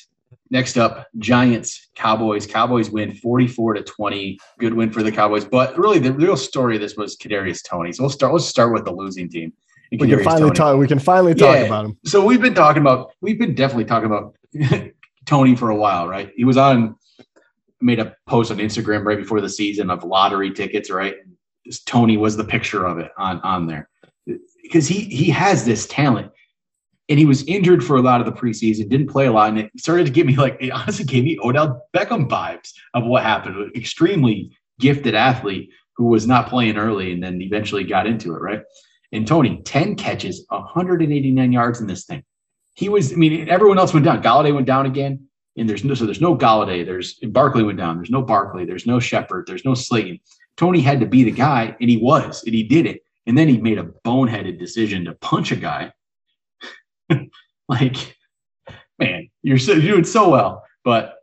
Next up, Giants, Cowboys. Cowboys win 44 to 20. Good win for the Cowboys. But really, the real story of this was Kadarius Toney. So we'll start. Let's start with the losing team. We can finally Toney. talk. We can finally talk yeah. about him. So we've been talking about. We've been definitely talking about Toney for a while, right? He was on. Made a post on Instagram right before the season of lottery tickets, right? Toney was the picture of it on on there because he he has this talent and he was injured for a lot of the preseason, didn't play a lot, and it started to give me like it honestly gave me Odell Beckham vibes of what happened. Extremely gifted athlete who was not playing early and then eventually got into it, right? And Toney, 10 catches, 189 yards in this thing. He was, I mean, everyone else went down. Golladay went down again. And there's no, so there's no Golladay. There's Barkley went down. There's no Barkley. There's no Shepard. There's no Slayton. Toney had to be the guy, and he was, and he did it. And then he made a boneheaded decision to punch a guy. like, man, you're, so, you're doing so well. But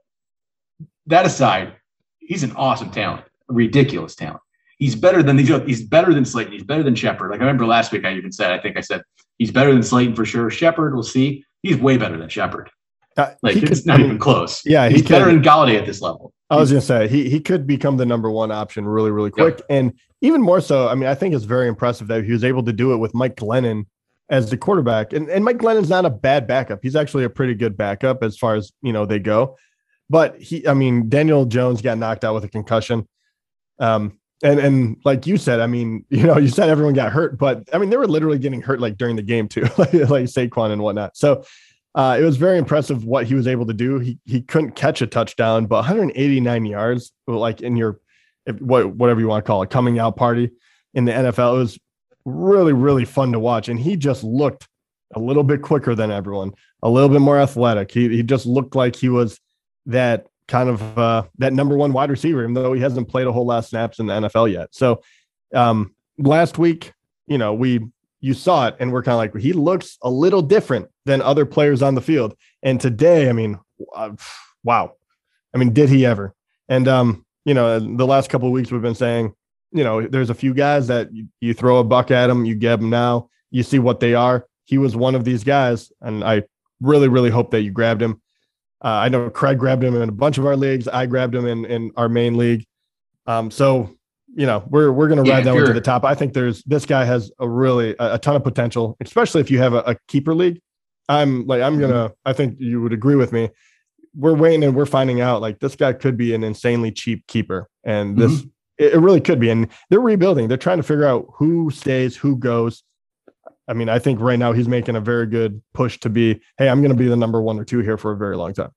that aside, he's an awesome talent, ridiculous talent. He's better than these. He's better than Slayton. He's better than Shepard. Like I remember last week, I even said, I think I said he's better than Slayton for sure. Shepard, we'll see. He's way better than Shepard. Uh, like it's could, not even close. Yeah, he's better than Golladay at this level. I was gonna say he he could become the number one option really really quick, yep. and even more so. I mean, I think it's very impressive that he was able to do it with Mike Glennon as the quarterback, and and Mike Glennon's not a bad backup. He's actually a pretty good backup as far as you know they go. But he, I mean, Daniel Jones got knocked out with a concussion. Um, and and like you said, I mean, you know, you said everyone got hurt, but I mean, they were literally getting hurt like during the game too, like, like Saquon and whatnot. So uh, it was very impressive what he was able to do. He he couldn't catch a touchdown, but 189 yards, like in your what whatever you want to call it, coming out party in the NFL. It was really really fun to watch, and he just looked a little bit quicker than everyone, a little bit more athletic. He he just looked like he was that kind of uh, that number one wide receiver, even though he hasn't played a whole lot of snaps in the NFL yet. So um, last week, you know, we you saw it and we're kind of like he looks a little different than other players on the field. And today i mean uh, wow. I mean did he ever? And um you know the last couple of weeks we've been saying you know there's a few guys that you, you throw a buck at them you get them now you see what they are. He was one of these guys and i really really hope that you grabbed him i know craig grabbed him in a bunch of our leagues i grabbed him in in our main league um so you know, we're we're going to ride yeah, that one to the top. I think there's this guy has a really a, a ton of potential, especially if you have a, a keeper league. I'm like I'm gonna. Mm-hmm. I think you would agree with me. We're waiting and we're finding out like this guy could be an insanely cheap keeper, and this mm-hmm. it, it, really could be. And they're rebuilding. They're trying to figure out who stays, who goes. I mean, I think right now he's making a very good push to be, hey, I'm going to be the number one or two here for a very long time.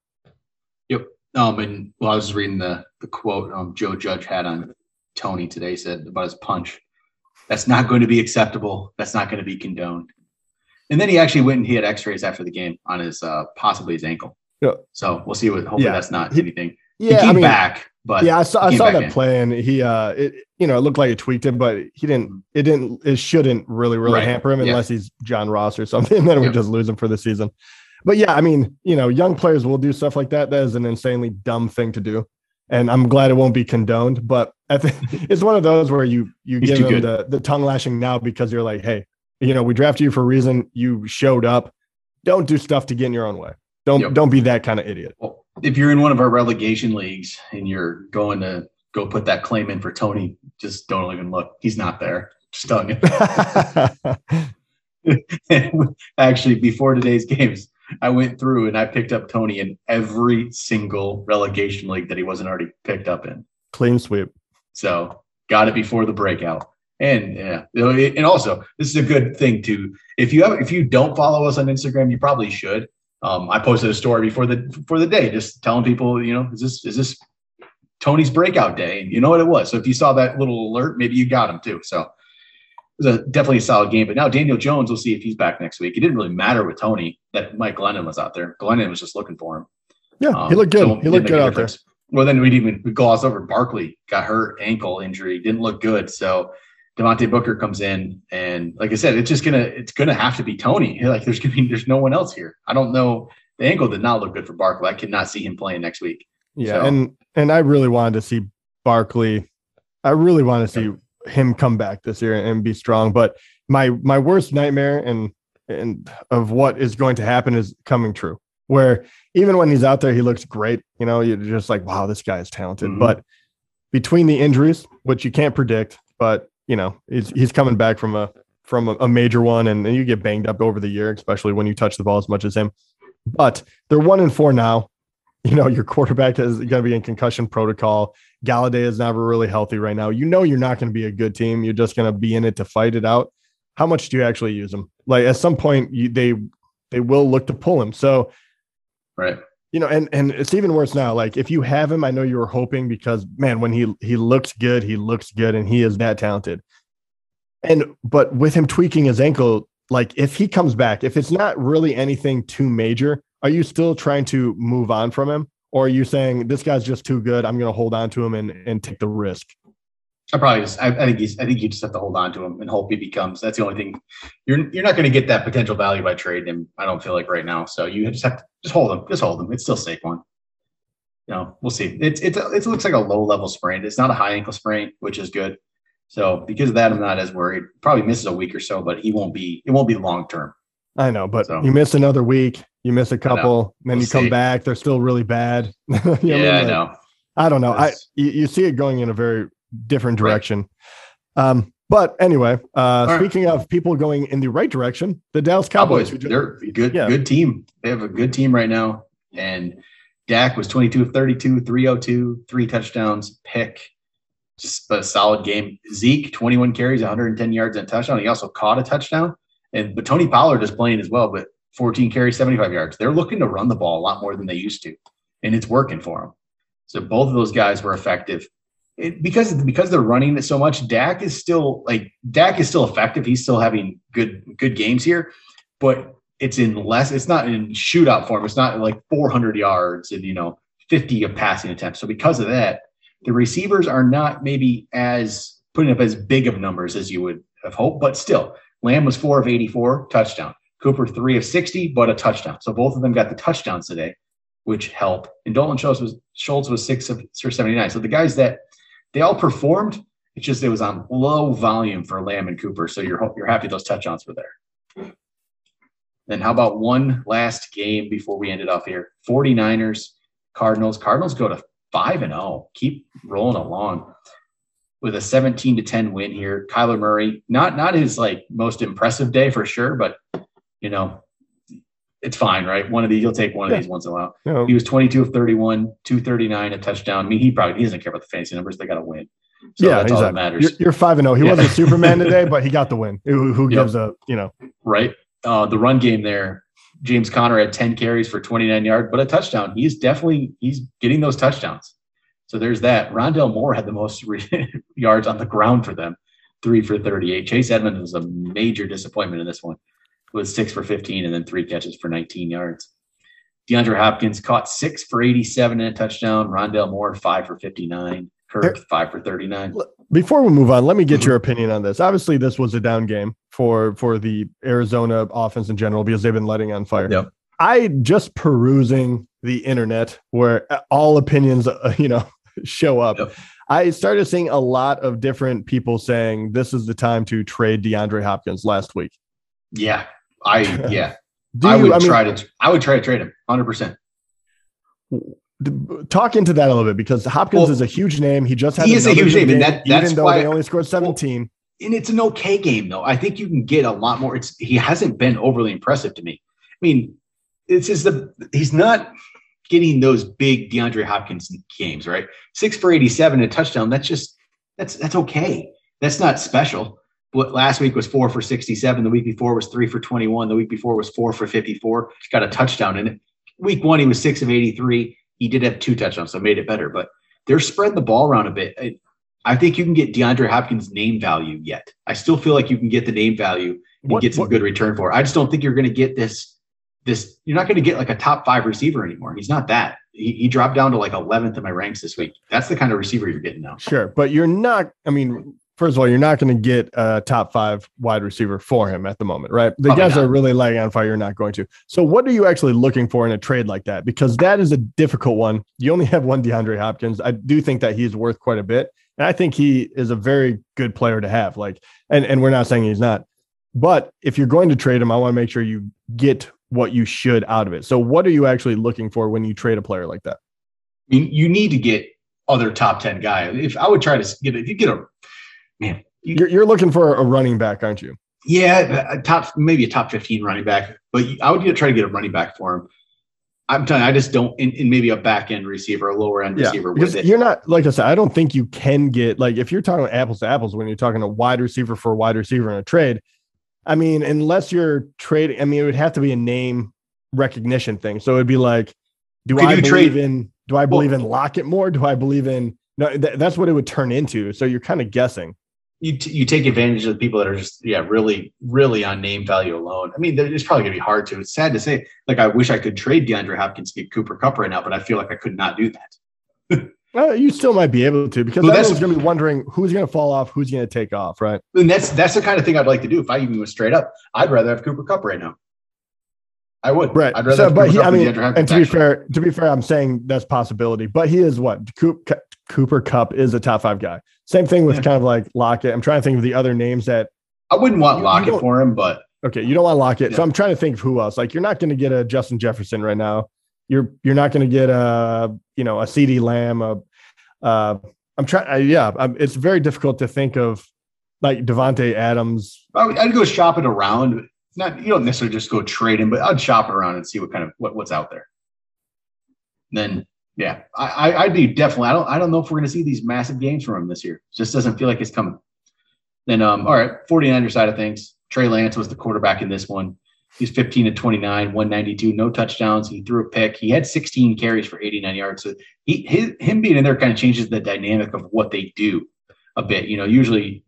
Yep. Um, and well, I was reading the the quote um, Joe Judge had on Toney today said about his punch. That's not going to be acceptable. That's not going to be condoned. And then he actually went and he had X-rays after the game on his uh, possibly his ankle. Yeah. So we'll see what. Hopefully yeah. that's not he, anything. Yeah, he came I mean, back, but yeah, I saw, I saw that in. play and he, uh, it, you know, it looked like it tweaked him, but he didn't. It didn't. It shouldn't really, really right. hamper him unless yeah. he's John Ross or something. Then we just lose him for the season. But yeah, I mean, you know, young players will do stuff like that. That is an insanely dumb thing to do and I'm glad it won't be condoned. But I think it's one of those where you you He's give them the the tongue lashing now because you're like, hey, you know, we drafted you for a reason. You showed up. Don't do stuff to get in your own way. Don't yep. don't be that kind of idiot. Well, if you're in one of our relegation leagues and you're going to go put that claim in for Toney, just don't even look. He's not there. Just. Actually, before today's games, I went through and I picked up Toney in every single relegation league that he wasn't already picked up in. Clean sweep. So got it before the breakout. And yeah, and also this is a good thing to if you have if you don't follow us on Instagram, you probably should. Um, I posted a story before the for the day, just telling people, you know, is this is this Toney's breakout day? And you know what it was. So if you saw that little alert, maybe you got him too. So it was a definitely a solid game. But now Daniel Jones, we'll see if he's back next week. It didn't really matter with Tony that Mike Glennon was out there. Glennon was just looking for him. Yeah, um, he looked good. So he looked good out there. Well, then we'd even we gloss over Barkley got hurt ankle injury, didn't look good. So Devontae Booker comes in, and like I said, it's just gonna it's gonna have to be Toney. Like there's gonna be there's no one else here. I don't know. The ankle did not look good for Barkley. I could not see him playing next week. Yeah, so. and and I really wanted to see Barkley. I really want to see him come back this year and be strong. But my my worst nightmare and and of what is going to happen is coming true. Where even when he's out there, he looks great. You know, you're just like, wow, this guy is talented. Mm-hmm. But between the injuries, which you can't predict, but you know, he's he's coming back from a from a, a major one, and, you get banged up over the year, especially when you touch the ball as much as him. But they're one and four now. You know, your quarterback is going to be in concussion protocol. Golladay is never really healthy right now. You know you're not going to be a good team. You're just going to be in it to fight it out. How much do you actually use them? Like at some point, you, they they will look to pull him. So, right. You know, and and it's even worse now. Like if you have him, I know you were hoping because man, when he he looks good, he looks good, and he is that talented. And but with him tweaking his ankle, like if he comes back, if it's not really anything too major, are you still trying to move on from him? or are you saying this guy's just too good? I'm going to hold on to him and, and take the risk. I probably just, I, I, think he's, I think you just have to hold on to him and hope he becomes. That's the only thing. You're you're not going to get that potential value by trading him. I don't feel like right now. So you just have to just hold him. Just hold him. It's still safe one. You know, we'll see. It's it's it looks like a low level sprain. It's not a high ankle sprain, which is good. So because of that, I'm not as worried. Probably misses a week or so, but he won't be. It won't be long term. I know, but so. you miss another week. You miss a couple, then we'll you come see. back. They're still really bad. yeah, I, mean? like, I know. I don't know. I you, you, see it going in a very different direction. Right. Um, but anyway, uh, speaking right. of people going in the right direction, the Dallas Cowboys. Cowboys they're a good, yeah. good team. They have a good team right now. And Dak was 22 of 32, 302, three touchdowns, pick. Just a solid game. Zeke, 21 carries, 110 yards and touchdown. He also caught a touchdown. And but Tony Pollard is playing as well. But 14 carries, 75 yards. They're looking to run the ball a lot more than they used to, and it's working for them. So both of those guys were effective. It, because because they're running it so much, Dak is still like Dak is still effective. He's still having good good games here, but it's in less. It's not in shootout form. It's not like 400 yards and you know 50 of passing attempts. So because of that, the receivers are not maybe as putting up as big of numbers as you would have hoped, but still, Lamb was four of 84 touchdown. Cooper three of 60, but a touchdown. So both of them got the touchdowns today, which help. And Dalton Schultz was Schultz was six of 79. So the guys that they all performed, it's just it was on low volume for Lamb and Cooper. So you're you're happy those touchdowns were there. Then how about one last game before we ended off here? 49ers, Cardinals. Cardinals go to 5 and 0. Keep rolling along with a 17 to 10 win here. Kyler Murray, not not his like most impressive day for sure, but you know, it's fine, right? One of these, he'll take one of these once in a while. Yeah. He was 22 of 31, 239, a touchdown. I mean, he probably he doesn't care about the fantasy numbers. They got to win. So yeah, exactly. matters. You're, you're, five and zero. Oh. He yeah. wasn't Superman today, but he got the win. Who, who yep. gives a you know right? Uh, the run game there. James Conner had 10 carries for 29 yards, but a touchdown. He's definitely he's getting those touchdowns. So there's that. Rondale Moore had the most yards on the ground for them, three for 38. Chase Edmonds was a major disappointment in this one, with six for 15 and then three catches for 19 yards. DeAndre Hopkins caught six for 87 and a touchdown. Rondale Moore, five for 59. Kirk, five for 39. Before we move on, let me get mm-hmm. your opinion on this. Obviously, this was a down game for for the Arizona offense in general because they've been letting on fire. Yep. I just perusing the internet where all opinions, uh, you know, show up. Yep. I started seeing a lot of different people saying this is the time to trade DeAndre Hopkins last week. Yeah, I yeah. I would I mean, try to I would try to trade him 100%. Talk into that a little bit because Hopkins well, is a huge name. He just had he is a huge name, and that, that's even though why they only scored 17. Well, and it's an okay game though. I think you can get a lot more. It's he hasn't been overly impressive to me. I mean, it's just the he's not getting those big DeAndre Hopkins games, right? Six for 87 and a touchdown. That's just that's that's okay. That's not special. But last week was four for 67. The week before was three for 21. The week before was four for 54. He got a touchdown in it. Week one, he was six of 83. He did have two touchdowns, so made it better. But they're spreading the ball around a bit. I think you can get DeAndre Hopkins name value yet. I still feel like you can get the name value and what, get some what, good return for it. I just don't think you're going to get this this you're not going to get like a top five receiver anymore. He's not that. He, he, dropped down to like 11th in my ranks this week. That's the kind of receiver you're getting now. Sure, but you're not. I mean, first of all, you're not going to get a top five wide receiver for him at the moment, right? The Probably guys not. are really laying on fire. You're not going to. So, what are you actually looking for in a trade like that? Because that is a difficult one. You only have one DeAndre Hopkins. I do think that he's worth quite a bit, and I think he is a very good player to have. Like, and and we're not saying he's not. But if you're going to trade him, I want to make sure you get what you should out of it. So, what are you actually looking for when you trade a player like that? I you need to get other top 10 guy. If I would try to get, if you get a man, you, you're, you're looking for a running back, aren't you? Yeah, a top, maybe a top 15 running back, but I would try to get a running back for him. I'm telling you, I just don't, in, in maybe a back end receiver, a lower end yeah, receiver with it. You're not, like I said, I don't think you can get, like, if you're talking apples to apples, when you're talking a wide receiver for a wide receiver in a trade, I mean, unless you're trading, I mean, it would have to be a name recognition thing. So it'd be like, do I believe trade? in? Do I believe well, in Lockett more? Do I believe in? No, th- that's what it would turn into. So you're kind of guessing. You t- you take advantage of the people that are just yeah really really on name value alone. I mean, it's probably gonna be hard to. It's sad to say. Like I wish I could trade DeAndre Hopkins to get Cooper Kupp right now, but I feel like I could not do that. Uh, you still might be able to because well, going to be wondering who's going to fall off, who's going to take off, right? And that's that's the kind of thing I'd like to do. If I even went straight up, I'd rather have Cooper Kupp right now. I would. Right. I'd rather so, but he, I mean, and to be fair, to be fair, I'm saying that's possibility. But he is what Cooper Kupp is a top five guy. Same thing with yeah. kind of like Lockett. I'm trying to think of the other names that I wouldn't want Lockett for him, but okay, you don't want Lockett. Yeah. So I'm trying to think of who else. Like you're not going to get a Justin Jefferson right now. You're you're not going to get a you know a CeeDee Lamb, a uh, I'm trying. Yeah, I'm, it's very difficult to think of like Davante Adams. I'd go shop it around. Not you don't necessarily just go trade him, but I'd shop it around and see what kind of what, what's out there. And then yeah, I, I would be definitely. I don't I don't know if we're going to see these massive games from him this year. It just doesn't feel like it's coming. Then um, all right, 49er side of things. Trey Lance was the quarterback in this one. He's 15 to 29, 192, no touchdowns. He threw a pick. He had 16 carries for 89 yards. So he his, him being in there kind of changes the dynamic of what they do a bit. You know, usually,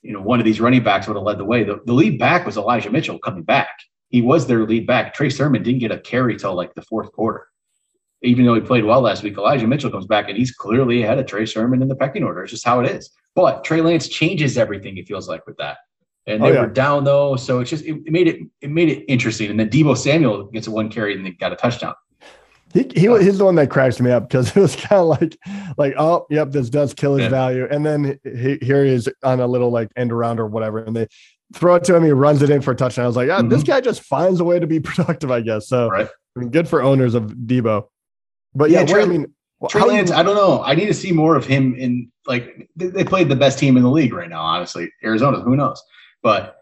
you know, one of these running backs would have led the way. The, the lead back was Elijah Mitchell coming back. He was their lead back. Trey Sermon didn't get a carry till like the fourth quarter. Even though he played well last week, Elijah Mitchell comes back and he's clearly ahead of Trey Sermon in the pecking order. It's just how it is. But Trey Lance changes everything, it feels like, with that and they oh, yeah. were down though. So it's just it, it, made it it made it interesting. And then Deebo Samuel gets a one carry and they got a touchdown. He, he he's the one that cracks me up because it was kind of like like oh yep this does kill his yeah. value and then he, here he is on a little like end around or whatever and they throw it to him he runs it in for a touchdown I was like oh, mm-hmm. this guy just finds a way to be productive I guess so right. I mean, good for owners of Deebo but yeah, yeah Trey, I mean Trey Lance you, I don't know I need to see more of him in like they played the best team in the league right now honestly Arizona who knows but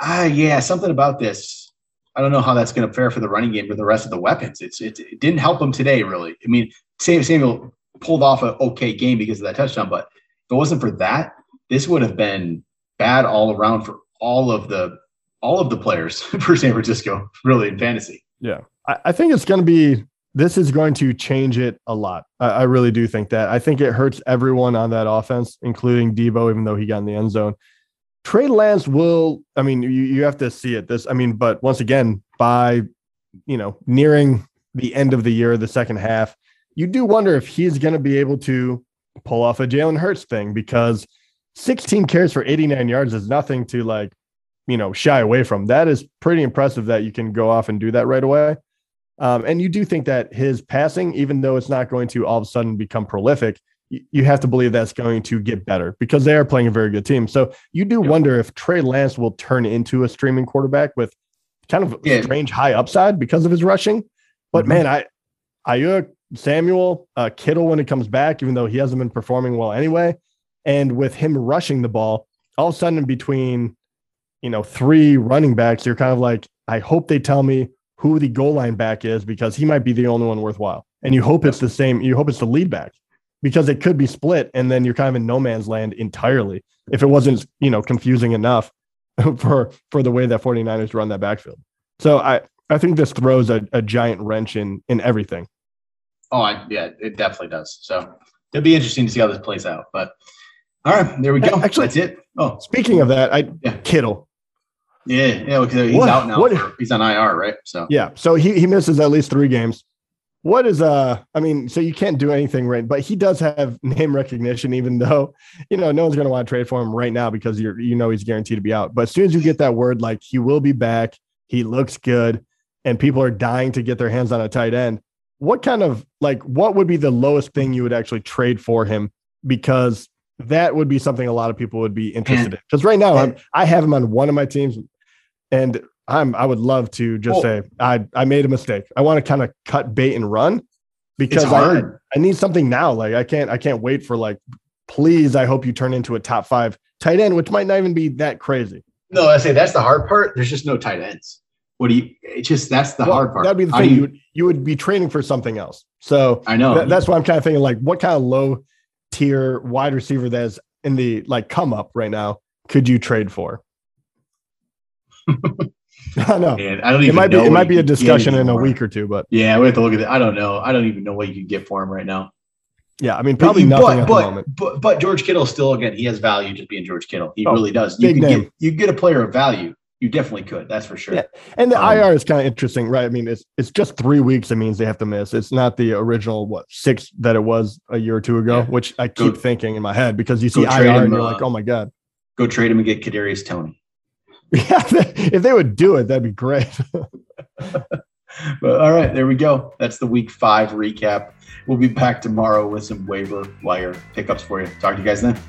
ah, uh, yeah, something about this. I don't know how that's going to fare for the running game, but the rest of the weapons, it's it, it didn't help them today. Really, I mean, Sam Samuel pulled off an okay game because of that touchdown, but if it wasn't for that, this would have been bad all around for all of the all of the players for San Francisco, really in fantasy. Yeah, I, I think it's going to be. This is going to change it a lot. I, I really do think that. I think it hurts everyone on that offense, including Deebo, even though he got in the end zone. Trey Lance will. I mean, you you have to see it. This. I mean, but once again, by you know nearing the end of the year, the second half, you do wonder if he's going to be able to pull off a Jalen Hurts thing because 16 carries for 89 yards is nothing to like, you know, shy away from. That is pretty impressive that you can go off and do that right away. Um, and you do think that his passing, even though it's not going to all of a sudden become prolific, you, have to believe that's going to get better because they are playing a very good team. So you do yeah. wonder if Trey Lance will turn into a streaming quarterback with kind of yeah. strange high upside because of his rushing. But mm-hmm. man, I Aiyuk, Samuel, uh, Kittle when it comes back, even though he hasn't been performing well anyway, and with him rushing the ball, all of a sudden between you know three running backs, you're kind of like, I hope they tell me who the goal line back is because he might be the only one worthwhile. And you hope it's the same. You hope it's the lead back because it could be split, and then you're kind of in no man's land entirely if it wasn't you know confusing enough for for the way that 49ers run that backfield. So I I think this throws a, a giant wrench in in everything. Oh, I, yeah, it definitely does. So it'll be interesting to see how this plays out. But all right, there we go. Actually, that's it. Oh, speaking of that, I yeah. Kittle. Yeah, yeah, he's what, out now. What, for, he's on IR, right? So yeah, so he he misses at least three games. What is uh? I mean, so you can't do anything right, but he does have name recognition, even though you know no one's going to want to trade for him right now because you're you know he's guaranteed to be out. But as soon as you get that word, like he will be back, he looks good, and people are dying to get their hands on a tight end. What kind of like what would be the lowest thing you would actually trade for him? Because that would be something a lot of people would be interested and, in. Because right now, and, I'm, I have him on one of my teams, and I'm I would love to just say I I made a mistake. I want to kind of cut bait and run because I I need something now. Like I can't I can't wait for like please I hope you turn into a top five tight end, which might not even be that crazy. No, I say that's the hard part. There's just no tight ends. What do you? It's just that's the well, hard part. That'd be the thing. You, you, would you would be training for something else. So I know th- that's why I'm kind of thinking like, what kind of low tier wide receiver that's in the like come up right now could you trade for? I know. Man, I don't even. It might be. It might be a discussion in a week or two, but yeah, we have to look at it. I don't know. I don't even know what you can get for him right now. Yeah, I mean, probably but, nothing but, at but, the moment. But but George Kittle still again, he has value just being George Kittle. He oh, really does. You can name. get you get a player of value. You definitely could. That's for sure. Yeah. And the um, IR is kind of interesting, right? I mean, it's it's just three weeks. It means they have to miss. It's not the original what six that it was a year or two ago, yeah. which I keep go, thinking in my head because you see IR him, and you're uh, like, oh my god. Go trade him and get Kadarius Toney. Yeah, if they would do it, that'd be great. but all right, there we go. That's the week five recap. We'll be back tomorrow with some waiver wire pickups for you. Talk to you guys then.